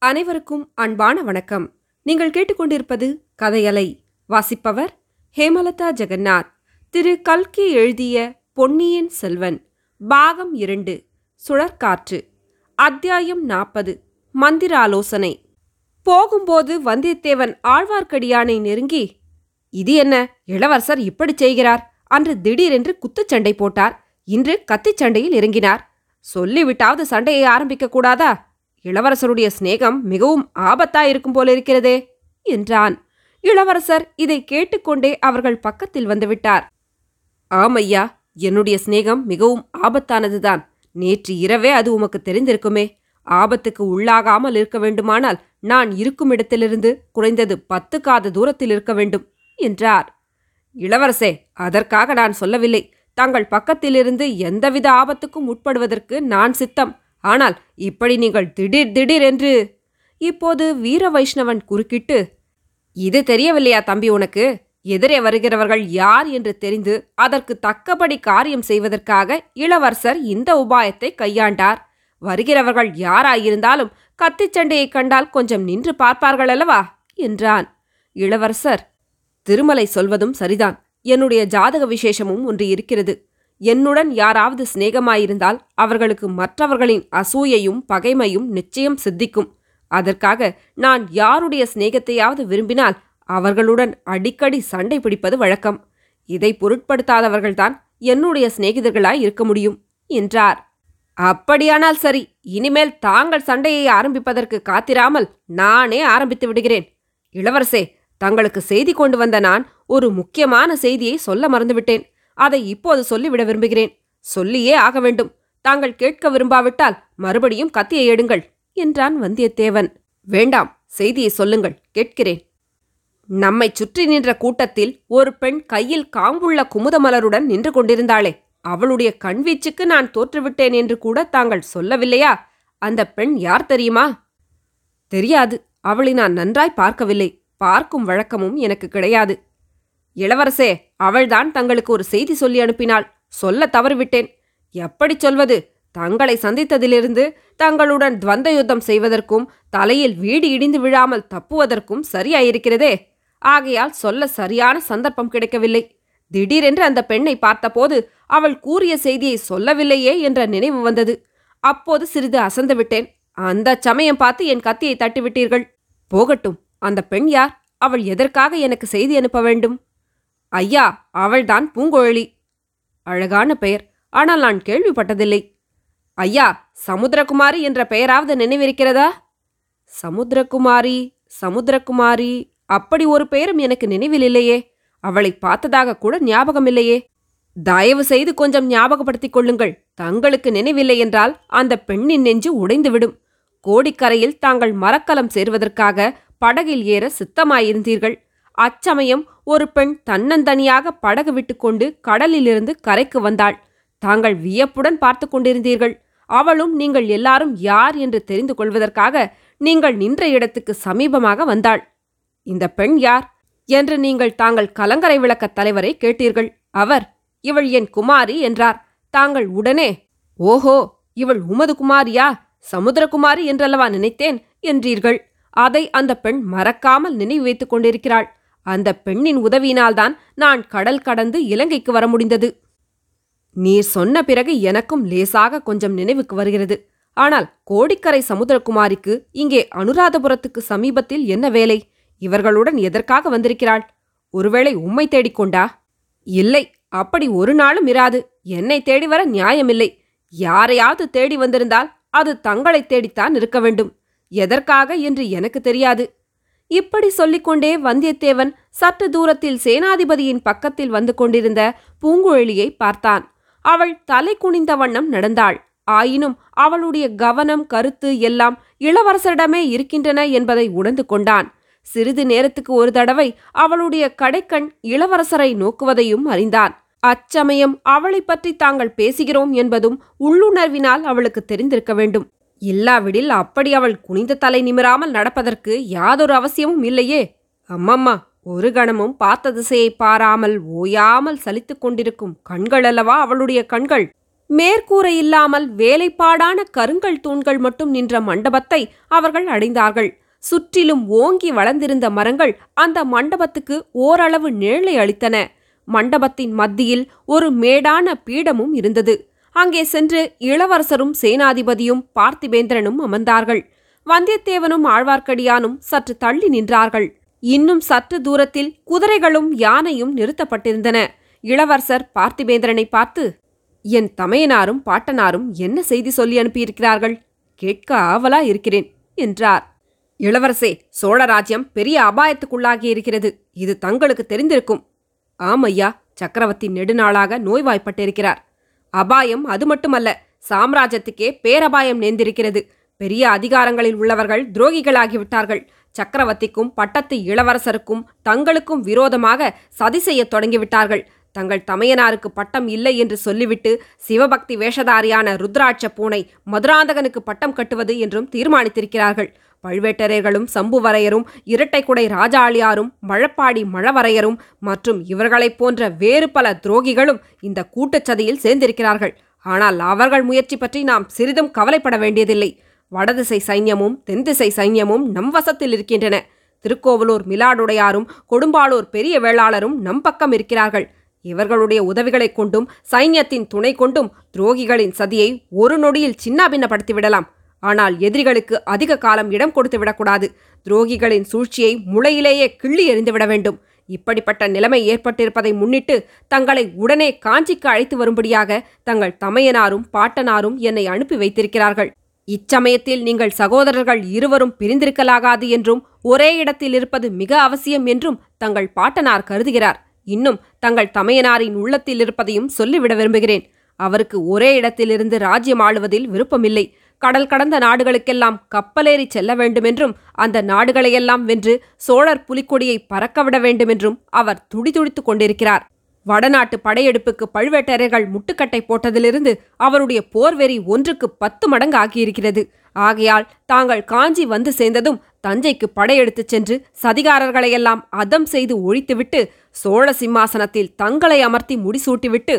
அனைவருக்கும் அன்பான வணக்கம். நீங்கள் கேட்டுக்கொண்டிருப்பது கதையலை வாசிப்பவர் ஹேமலதா ஜெகநாத் திரு. கல்கி எழுதிய பொன்னியின் செல்வன் பாகம் இரண்டு சுழற்காற்று அத்தியாயம் நாற்பது மந்திராலோசனை. போகும்போது வந்தியத்தேவன் ஆழ்வார்க்கடியானை நெருங்கி இது என்ன இளவரசர் இப்படிச் செய்கிறார்? அன்று திடீரென்று குத்துச்சண்டை போட்டார். இன்று கத்திச் சண்டையில் இறங்கினார். சொல்லிவிட்டாவது சண்டையை ஆரம்பிக்க கூடாதா? இளவரசருடைய சிநேகம் மிகவும் ஆபத்தாயிருக்கும் போலிருக்கிறதே என்றான். இளவரசர் இதை கேட்டுக்கொண்டே அவர்கள் பக்கத்தில் வந்துவிட்டார். ஆமையா என்னுடைய சிநேகம் மிகவும் ஆபத்தானதுதான். நேற்று இரவே அது உமக்கு தெரிந்திருக்குமே. ஆபத்துக்கு உள்ளாகாமல் இருக்க வேண்டுமானால் நான் இருக்கும் இடத்திலிருந்து குறைந்தது பத்து காத தூரத்தில் இருக்க வேண்டும் என்றார். இளவரசே அதற்காக நான் சொல்லவில்லை. தங்கள் பக்கத்திலிருந்து எந்தவித ஆபத்துக்கும் உட்படுவதற்கு நான் சித்தம். ஆனால் இப்படி நீங்கள் திடீர் திடீர் என்று இப்போது வீர வைஷ்ணவன் குறுக்கிட்டு இது தெரியவில்லையா தம்பி உனக்கு? எதிரே வருகிறவர்கள் யார் என்று தெரிந்து அதற்கு தக்கபடி காரியம் செய்வதற்காக இளவரசர் இந்த உபாயத்தை கையாண்டார். வருகிறவர்கள் யாராயிருந்தாலும் கத்திச் சண்டையைக் கண்டால் கொஞ்சம் நின்று பார்ப்பார்கள் அல்லவா? என்றான். இளவரசர் திருமலை சொல்வதும் சரிதான். என்னுடைய ஜாதக விசேஷமும் ஒன்று இருக்கிறது. என்னுடன் யாராவது சிநேகமாயிருந்தால் அவர்களுக்கு மற்றவர்களின் அசூயையும் பகைமையும் நிச்சயம் சித்திக்கும். அதற்காக நான் யாருடைய சிநேகத்தையாவது விரும்பினால் அவர்களுடன் அடிக்கடி சண்டை பிடிப்பது வழக்கம். இதை பொருட்படுத்தாதவர்கள்தான் என்னுடைய சிநேகிதர்களாய் இருக்க முடியும் என்றார். அப்படியானால் சரி இனிமேல் தாங்கள் சண்டையை ஆரம்பிப்பதற்கு காத்திராமல் நானே ஆரம்பித்து விடுகிறேன். இளவரசே தங்களுக்கு செய்தி கொண்டு வந்த நான் ஒரு முக்கியமான செய்தியை சொல்ல மறந்துவிட்டேன். அதை இப்போது சொல்லிவிட விரும்புகிறேன். சொல்லியே ஆக வேண்டும். தாங்கள் கேட்க விரும்பாவிட்டால் மறுபடியும் கத்தியை எடுங்கள் என்றான் வந்தியத்தேவன். வேண்டாம் செய்தியை சொல்லுங்கள் கேட்கிறேன். நம்மைச் சுற்றி நின்ற கூட்டத்தில் ஒரு பெண் கையில் காம்புள்ள குமுதமலருடன் நின்று கொண்டிருந்தாளே. அவளுடைய கண்வீச்சுக்கு நான் தோற்றுவிட்டேன் என்று கூட தாங்கள் சொல்லவில்லையா? அந்த பெண் யார் தெரியுமா? தெரியாது. அவளை நான் நன்றாய் பார்க்கவில்லை. பார்க்கும் வழக்கமும் எனக்கு கிடையாது. இளவரசே அவள்தான் தங்களுக்கு ஒரு செய்தி சொல்லி அனுப்பினாள். சொல்ல தவறிவிட்டேன். எப்படி சொல்வது? தங்களை சந்தித்ததிலிருந்து தங்களுடன் துவந்த யுத்தம் செய்வதற்கும் தலையில் வீடு இடிந்து விழாமல் தப்புவதற்கும் சரியாயிருக்கிறதே. ஆகையால் சொல்ல சரியான சந்தர்ப்பம் கிடைக்கவில்லை. திடீரென்று அந்த பெண்ணை பார்த்தபோது அவள் கூறிய செய்தியை சொல்லவில்லையே என்ற நினைவு வந்தது. அப்போது சிறிது அசந்து விட்டேன். அந்த சமயம் பார்த்து என் கத்தியை தட்டிவிட்டீர்கள். போகட்டும் அந்த பெண் யார்? அவள் எதற்காக எனக்கு செய்தி அனுப்ப வேண்டும்? ஐயா அவள்தான் பூங்கோழி அழகான பெயர். ஆனால் நான் கேள்விப்பட்டதில்லை. ஐயா சமுத்திரகுமாரி என்ற பெயராவது நினைவிருக்கிறதா? சமுத்திரகுமாரி சமுத்திரகுமாரி அப்படி ஒரு பெயரும் எனக்கு நினைவில் இல்லையே அவளை பார்த்ததாக கூட ஞாபகம் இல்லையே தயவு செய்து கொஞ்சம் ஞாபகப்படுத்திக் கொள்ளுங்கள். தங்களுக்கு நினைவில்லை என்றால் அந்த பெண்ணின் நெஞ்சு உடைந்துவிடும். கோடிக்கரையில் தாங்கள் மரக்கலம் சேர்வதற்காக படகில் ஏற சித்தமாயிருந்தீர்கள். அச்சமயம் ஒரு பெண் தன்னந்தனியாக படகு விட்டுக்கொண்டு கடலிலிருந்து கரைக்கு வந்தாள். தாங்கள் வியப்புடன் பார்த்து கொண்டிருந்தீர்கள். அவளும் நீங்கள் எல்லாரும் யார் என்று தெரிந்து கொள்வதற்காக நீங்கள் நின்ற இடத்துக்கு சமீபமாக வந்தாள். இந்த பெண் யார்? என்று நீங்கள் தாங்கள் கலங்கரை விளக்கத் தலைவரை கேட்டீர்கள். அவர் இவள் என் குமாரி என்றார். தாங்கள் உடனே ஓஹோ இவள் உமது குமாரியா? சமுத்திரகுமாரி என்றல்லவா நினைத்தேன் என்றீர்கள். அதை அந்த பெண் மறக்காமல் நினைவு வைத்துக் கொண்டிருக்கிறாள். அந்த பெண்ணின் உதவியினால்தான் நான் கடல் கடந்து இலங்கைக்கு வர முடிந்தது. நீர் சொன்ன பிறகு எனக்கும் லேசாக கொஞ்சம் நினைவுக்கு வருகிறது. ஆனால் கோடிக்கரை சமுத்திரகுமாரிக்கு இங்கே அனுராதபுரத்துக்கு சமீபத்தில் என்ன வேலை? இவர்களுடன் எதற்காக வந்திருக்கிறாள்? ஒருவேளை உம்மை தேடிக்கொண்டா? இல்லை அப்படி ஒரு நாளும் இராது. என்னை தேடி வர நியாயமில்லை. யாரையாவது தேடி வந்திருந்தால் அது தங்களை தேடித்தான் இருக்க வேண்டும். எதற்காக என்று எனக்கு தெரியாது. இப்படி சொல்லிக்கொண்டே வந்தியத்தேவன் சற்று தூரத்தில் சேனாதிபதியின் பக்கத்தில் வந்து கொண்டிருந்த பூங்குழலியை பார்த்தான். அவள் தலை குனிந்த வண்ணம் நடந்தாள். ஆயினும் அவளுடைய கவனம் கருத்து எல்லாம் இளவரசரிடமே இருக்கின்றன என்பதை உணர்ந்து கொண்டான். சிறிது நேரத்துக்கு ஒரு தடவை அவளுடைய கடைக்கண் இளவரசரை நோக்குவதையும் அறிந்தான். அச்சமயம் அவளைப் பற்றி தாங்கள் பேசுகிறோம் என்பதும் உள்ளுணர்வினால் அவளுக்கு தெரிந்திருக்க வேண்டும். இல்லாவிடில் அப்படி அவள் குனிந்த தலை நிமிராமல் நடப்பதற்கு யாதொரு அவசியமும் இல்லையே. அம்மம்மா ஒரு கணமும் பார்த்த திசையை பாராமல் ஓயாமல் சலித்துக் கொண்டிருக்கும் கண்கள் அல்லவா அவளுடைய கண்கள்? மேற்கூரை இல்லாமல் வேலைப்பாடான கருங்கல் தூண்கள் மட்டும் நின்ற மண்டபத்தை அவர்கள் அடைந்தார்கள். சுற்றிலும் ஓங்கி வளர்ந்திருந்த மரங்கள் அந்த மண்டபத்துக்கு ஓரளவு நிழலை அளித்தன. மண்டபத்தின் மத்தியில் ஒரு மேடான பீடமும் இருந்தது. அங்கே சென்று இளவரசரும் சேனாதிபதியும் பார்த்திபேந்திரனும் அமர்ந்தார்கள். வந்தியத்தேவனும் ஆழ்வார்க்கடியானும் சற்று தள்ளி நின்றார்கள். இன்னும் சற்று தூரத்தில் குதிரைகளும் யானையும் நிறுத்தப்பட்டிருந்தன. இளவரசர் பார்த்திபேந்திரனை பார்த்து என் தமையனாரும் பாட்டனாரும் என்ன செய்தி சொல்லி அனுப்பியிருக்கிறார்கள்? கேட்க ஆவலா இருக்கிறேன் என்றார். இளவரசே சோழராஜ்யம் பெரிய அபாயத்துக்குள்ளாகி இருக்கிறது. இது தங்களுக்கு தெரிந்திருக்கும். ஆமையா சக்கரவர்த்தி நெடுநாளாக நோய்வாய்ப்பட்டிருக்கிறார். அபாயம் அது மட்டுமல்ல சாம்ராஜ்யத்துக்கே பேரபாயம் நேர்ந்திருக்கிறது. பெரிய அதிகாரங்களில் உள்ளவர்கள் துரோகிகளாகிவிட்டார்கள். சக்கரவர்த்திக்கும் பட்டத்து இளவரசருக்கும் தங்களுக்கும் விரோதமாக சதி செய்யத் தொடங்கிவிட்டார்கள். தங்கள் தமையனாருக்கு பட்டம் இல்லை என்று சொல்லிவிட்டு சிவபக்தி வேஷதாரியான ருத்ராட்ச பூனை மதுராந்தகனுக்கு பட்டம் கட்டுவது என்றும் தீர்மானித்திருக்கிறார்கள். பழுவேட்டரையர்களும் சம்புவரையரும் இரட்டைக்குடை ராஜாளியாரும் மழப்பாடி மழவரையரும் மற்றும் இவர்களைப் போன்ற வேறு பல துரோகிகளும் இந்த கூட்டச்சதியில் சேர்ந்திருக்கிறார்கள். ஆனால் அவர்கள் முயற்சி பற்றி நாம் சிறிதும் கவலைப்பட வேண்டியதில்லை. வடதிசை சைன்யமும் தென்திசை சைன்யமும் நம் வசத்தில் இருக்கின்றன. திருக்கோவலூர் மிலாடுடையாரும் கொடும்பாளூர் பெரிய வேளாளரும் நம் பக்கம் இருக்கிறார்கள். இவர்களுடைய உதவிகளைக் கொண்டும் சைன்யத்தின் துணை கொண்டும் துரோகிகளின் சதியை ஒரு நொடியில் சின்னாபின்னப்படுத்திவிடலாம். விடலாம் ஆனால் எதிரிகளுக்கு அதிக காலம் இடம் கொடுத்து விடக்கூடாது. துரோகிகளின் சூழ்ச்சியை முளையிலேயே கிள்ளி எறிந்துவிட வேண்டும். இப்படிப்பட்ட நிலைமை ஏற்பட்டிருப்பதை முன்னிட்டு தங்களை உடனே காஞ்சிக்கு அழைத்து வரும்படியாக தங்கள் தமையனாரும் பாட்டனாரும் என்னை அனுப்பி வைத்திருக்கிறார்கள். இச்சமயத்தில் நீங்கள் சகோதரர்கள் இருவரும் பிரிந்திருக்கலாகாது என்றும் ஒரே இடத்தில் இருப்பது மிக அவசியம் என்றும் தங்கள் பாட்டனார் கருதுகிறார். இன்னும் தங்கள் தமையனாரின் உள்ளத்தில் இருப்பதையும் சொல்லிவிட விரும்புகிறேன். அவருக்கு ஒரே இடத்திலிருந்து ராஜ்யம் ஆளுவதில் விருப்பமில்லை. கடல் கடந்த நாடுகளுக்கெல்லாம் கப்பலேறி செல்ல வேண்டுமென்றும் அந்த நாடுகளையெல்லாம் வென்று சோழர் புலிக்கொடியை பறக்கவிட வேண்டுமென்றும் அவர் துடிதுடித்துக் கொண்டிருக்கிறார். வடநாட்டு படையெடுப்புக்கு பழுவேட்டரையர்கள் முட்டுக்கட்டை போட்டதிலிருந்து அவருடைய போர்வெறி ஒன்றுக்கு பத்து மடங்கு ஆகியிருக்கிறது. ஆகையால் தாங்கள் காஞ்சி வந்து சேர்ந்ததும் தஞ்சைக்கு படையெடுத்துச் சென்று சதிகாரர்களையெல்லாம் அதம் செய்து ஒழித்துவிட்டு சோழ சிம்மாசனத்தில் தங்களை அமர்த்தி முடிசூட்டிவிட்டு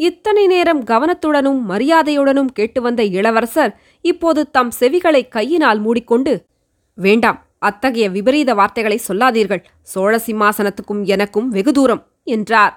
இத்தனை நேரம் கவனத்துடனும் மரியாதையுடனும் கேட்டு வந்த இளவரசர் இப்போது தம் செவிகளை கையினால் மூடிக்கொண்டு வேண்டாம் அத்தகைய விபரீத வார்த்தைகளை சொல்லாதீர்கள். சோழ சிம்மாசனத்துக்கும் எனக்கும் வெகு தூரம் என்றார்.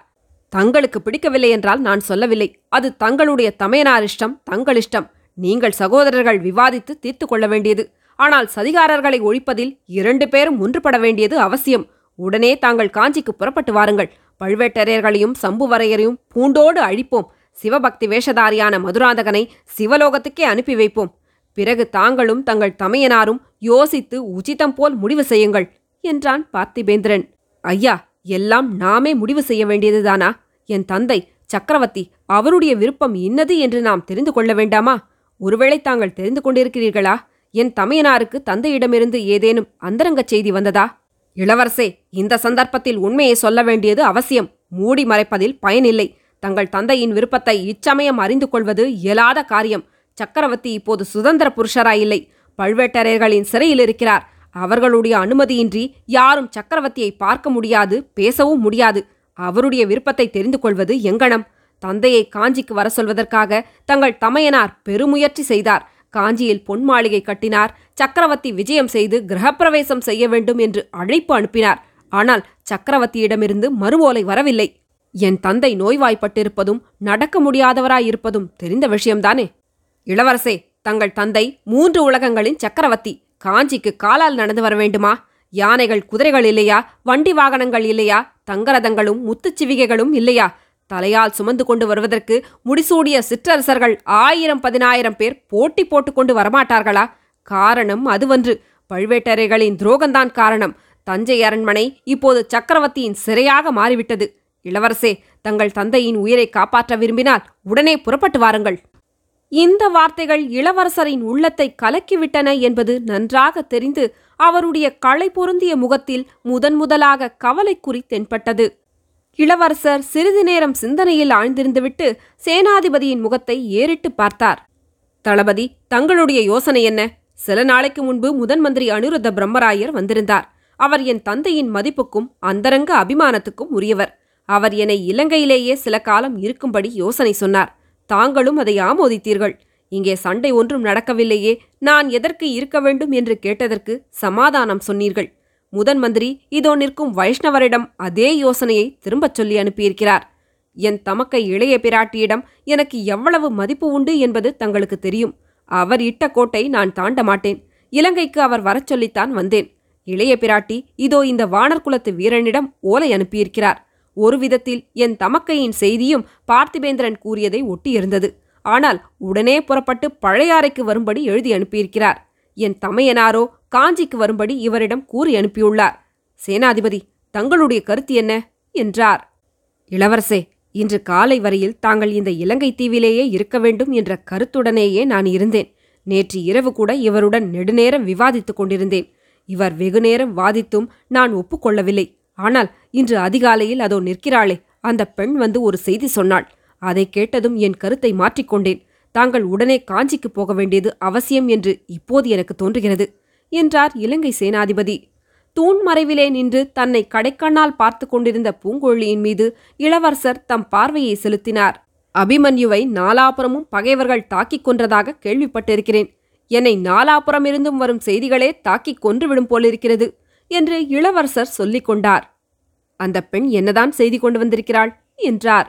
தங்களுக்கு பிடிக்கவில்லை என்றால் நான் சொல்லவில்லை. அது தங்களுடைய தமையனார் இஷ்டம் தங்கள் இஷ்டம். நீங்கள் சகோதரர்கள் விவாதித்து தீர்த்து கொள்ள வேண்டியது. ஆனால் சதிகாரர்களை ஒழிப்பதில் இரண்டு பேரும் ஒன்றுபட வேண்டியது அவசியம். உடனே தாங்கள் காஞ்சிக்கு புறப்பட்டு வாருங்கள். பழுவேட்டரையர்களையும் சம்புவரையரையும் பூண்டோடு அழிப்போம். சிவபக்தி வேஷதாரியான மதுராந்தகனை சிவலோகத்துக்கே அனுப்பி வைப்போம். பிறகு தாங்களும் தங்கள் தமையனாரும் யோசித்து உச்சிதம் போல் முடிவு செய்யுங்கள் என்றான் பார்த்திபேந்திரன். ஐயா எல்லாம் நாமே முடிவு செய்ய வேண்டியதுதானா? என் தந்தை சக்கரவர்த்தி அவருடைய விருப்பம் இன்னது என்று நாம் தெரிந்து கொள்ள வேண்டாமா? ஒருவேளை தாங்கள் தெரிந்து கொண்டிருக்கிறீர்களா? என் தமையனாருக்கு தந்தையிடமிருந்து ஏதேனும் அந்தரங்கச் செய்தி வந்ததா? இளவரசே இந்த சந்தர்ப்பத்தில் உண்மையை சொல்ல வேண்டியது அவசியம். மூடி மறைப்பதில் பயனில்லை. தங்கள் தந்தையின் விருப்பத்தை இச்சமயம் அறிந்து கொள்வது இயலாத காரியம். சக்கரவர்த்தி இப்போது சுதந்திர புருஷராயில்லை. பழுவேட்டரையர்களின் சிறையில் இருக்கிறார். அவர்களுடைய அனுமதியின்றி யாரும் சக்கரவர்த்தியை பார்க்க முடியாது பேசவும் முடியாது. அவருடைய விருப்பத்தை தெரிந்து கொள்வது எங்கனம்? தந்தையை காஞ்சிக்கு வர சொல்வதற்காக தங்கள் தமையனார் பெருமுயற்சி செய்தார். காஞ்சியில் பொன் மாளிகை கட்டினார். சக்கரவர்த்தி விஜயம் செய்து கிரகப்பிரவேசம் செய்ய வேண்டும் என்று அழைப்பு அனுப்பினார். ஆனால் சக்கரவர்த்தியிடமிருந்து மறுவோலை வரவில்லை. என் தந்தை நோய்வாய்ப்பட்டிருப்பதும் நடக்க முடியாதவராயிருப்பதும் தெரிந்த விஷயம்தானே? இளவரசே தங்கள் தந்தை மூன்று உலகங்களின் சக்கரவர்த்தி. காஞ்சிக்கு காலால் நடந்து வர வேண்டுமா? யானைகள் குதிரைகள் இல்லையா? வண்டி வாகனங்கள் இல்லையா? தங்கரதங்களும் முத்துச்சிவிகைகளும் இல்லையா? தலையால் சுமந்து கொண்டு வருவதற்கு முடிசூடிய சிற்றரசர்கள் ஆயிரம் பதினாயிரம் பேர் போட்டி போட்டுக்கொண்டு வரமாட்டார்களா? காரணம் அதுவன்று. பழுவேட்டரைகளின் துரோகந்தான் காரணம். தஞ்சை அரண்மனை இப்போது சக்கரவர்த்தியின் சிறையாக மாறிவிட்டது. இளவரசே தங்கள் தந்தையின் உயிரை காப்பாற்ற விரும்பினால் உடனே புறப்பட்டு வாருங்கள். இந்த வார்த்தைகள் இளவரசரின் உள்ளத்தை கலக்கிவிட்டன என்பது நன்றாக தெரிந்து அவருடைய களை பொருந்திய முகத்தில் முதன் முதலாக கவலைக்குறி தென்பட்டது. இளவரசர் சிறிது நேரம் சிந்தனையில் ஆழ்ந்திருந்துவிட்டு சேனாதிபதியின் முகத்தை ஏறிட்டு பார்த்தார். தளபதி தங்களுடைய யோசனை என்ன? சில நாளைக்கு முன்பு முதன் மந்திரி அனுருத்த பிரம்மராயர் வந்திருந்தார். அவர் என் தந்தையின் மதிப்புக்கும் அந்தரங்க அபிமானத்துக்கும் உரியவர். அவர் என்னை இலங்கையிலேயே சில காலம் இருக்கும்படி யோசனை சொன்னார். தாங்களும் அதை ஆமோதித்தீர்கள். இங்கே சண்டை ஒன்றும் நடக்கவில்லையே. நான் எதற்கு இருக்க வேண்டும் என்று கேட்டதற்கு சமாதானம் சொன்னீர்கள். முதன் மந்திரி இதோ நிற்கும் வைஷ்ணவரிடம் அதே யோசனையை திரும்பச் சொல்லி அனுப்பியிருக்கிறார். என் தமக்கை இளைய பிராட்டியிடம் எனக்கு எவ்வளவு மதிப்பு உண்டு என்பது தங்களுக்கு தெரியும். அவர் இட்ட கோட்டை நான் தாண்ட மாட்டேன். இலங்கைக்கு அவர் வரச் சொல்லித்தான் வந்தேன். இளைய பிராட்டி இதோ இந்த வானர்குலத்து வீரனிடம் ஓலை அனுப்பியிருக்கிறார். ஒரு விதத்தில் என் தமக்கையின் செய்தியும் பார்த்திபேந்திரன் கூறியதை ஒட்டியிருந்தது. ஆனால் உடனே புறப்பட்டு பழையாறைக்கு வரும்படி எழுதி அனுப்பியிருக்கிறார். என் தமையனாரோ காஞ்சிக்கு வரும்படி இவரிடம் கூறி அனுப்பியுள்ளார். சேனாதிபதி தங்களுடைய கருத்து என்ன? என்றார். இளவரசே இன்று காலை வரையில் தாங்கள் இந்த இலங்கை தீவிலேயே இருக்க வேண்டும் என்ற கருத்துடனேயே நான் இருந்தேன். நேற்று இரவு கூட இவருடன் நெடுநேரம் விவாதித்துக் கொண்டிருந்தேன். இவர் வெகுநேரம் வாதித்தும் நான் ஒப்புக்கொள்ளவில்லை. ஆனால் இன்று அதிகாலையில் அதோ நிற்கிறாளே அந்த பெண் வந்து ஒரு செய்தி சொன்னாள். அதை கேட்டதும் என் கருத்தை மாற்றிக்கொண்டேன் தாங்கள் உடனே காஞ்சிக்கு போக வேண்டியது அவசியம் என்று இப்போது எனக்கு தோன்றுகிறது. என்றார் இலங்கை சேனாதிபதி. தூண் மறைவிலே நின்று தன்னை கடைக்கண்ணால் பார்த்து கொண்டிருந்த பூங்கொழியின் மீது இளவரசர் தம் பார்வையை செலுத்தினார். அபிமன்யுவை நாலாபுறமும் பகைவர்கள் தாக்கிக் கொன்றதாக கேள்விப்பட்டிருக்கிறேன். என்னை நாலாபுறமிருந்தும் வரும் செய்திகளே தாக்கிக் கொன்றுவிடும் போலிருக்கிறது என்று இளவரசர் சொல்லிக் கொண்டார். அந்த பெண் என்னதான் செய்தி கொண்டு வந்திருக்கிறாள் என்றார்.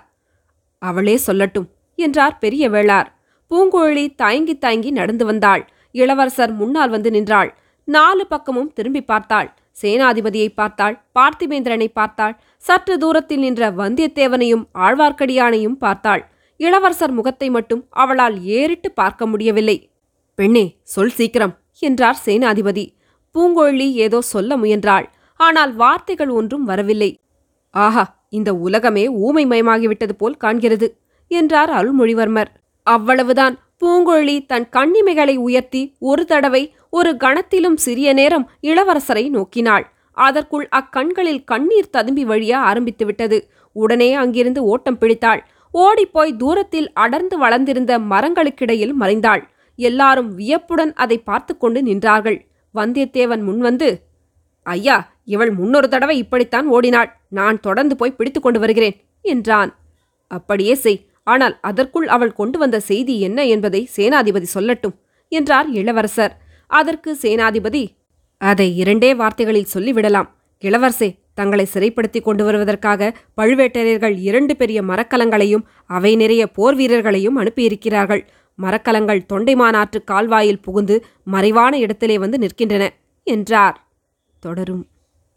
அவளே சொல்லட்டும் என்றார் பெரிய வேளார் பூங்குழலி தயங்கி தயங்கி நடந்து வந்தாள். இளவரசர் முன்னால் வந்து நின்றாள். நாலு பக்கமும் திரும்பி பார்த்தாள். சேனாதிபதியை பார்த்தாள் பார்த்திபேந்திரனை பார்த்தாள் சற்று தூரத்தில் நின்ற வந்தியத்தேவனையும் ஆழ்வார்க்கடியானையும் பார்த்தாள். இளவரசர் முகத்தை மட்டும் அவளால் ஏறிட்டு பார்க்க முடியவில்லை. பெண்ணே சொல் சீக்கிரம் என்றார் சேனாதிபதி. பூங்கொழி ஏதோ சொல்ல முயன்றாள். ஆனால் வார்த்தைகள் ஒன்றும் வரவில்லை. ஆஹா இந்த உலகமே ஊமைமயமாகிவிட்டது போல் காண்கிறது என்றார் அருள்மொழிவர்மர். அவ்வளவுதான். பூங்கொழி தன் கண்ணிமைகளை உயர்த்தி ஒரு தடவை ஒரு கணத்திலும் சிறிய நேரம் இளவரசரை நோக்கினாள். அதற்குள் அக்கண்களில் கண்ணீர் ததும்பி வழிய ஆரம்பித்துவிட்டது. உடனே அங்கிருந்து ஓட்டம் பிடித்தாள். ஓடிப்போய் தூரத்தில் அடர்ந்து வளர்ந்திருந்த மரங்களுக்கிடையில் மறைந்தாள். எல்லாரும் வியப்புடன் அதை பார்த்து கொண்டு நின்றார்கள். வந்தியத்தேவன் முன்வந்து ஐயா இவள் முன்னொரு தடவை இப்படித்தான் ஓடினாள். நான் தொடர்ந்து போய் பிடித்துக்கொண்டு வருகிறேன் என்றான். அப்படியே செய். ஆனால் அதற்குள் அவள் கொண்டு வந்த செய்தி என்ன என்பதை சேனாதிபதி சொல்லட்டும் என்றார் இளவரசர். அதற்கு சேனாதிபதி அதை இரண்டே வார்த்தைகளில் சொல்லிவிடலாம். இளவரசே தங்களை சிறைப்படுத்தி கொண்டு வருவதற்காக பழுவேட்டரையர்கள் இரண்டு பெரிய மரக்கலங்களையும் அவை நிறைய போர் வீரர்களையும் அனுப்பியிருக்கிறார்கள். மரக்கலங்கள் தொண்டைமானாற்று கால்வாயில் புகுந்து மறைவான இடத்திலே வந்து நிற்கின்றன என்றார். தொடரும்.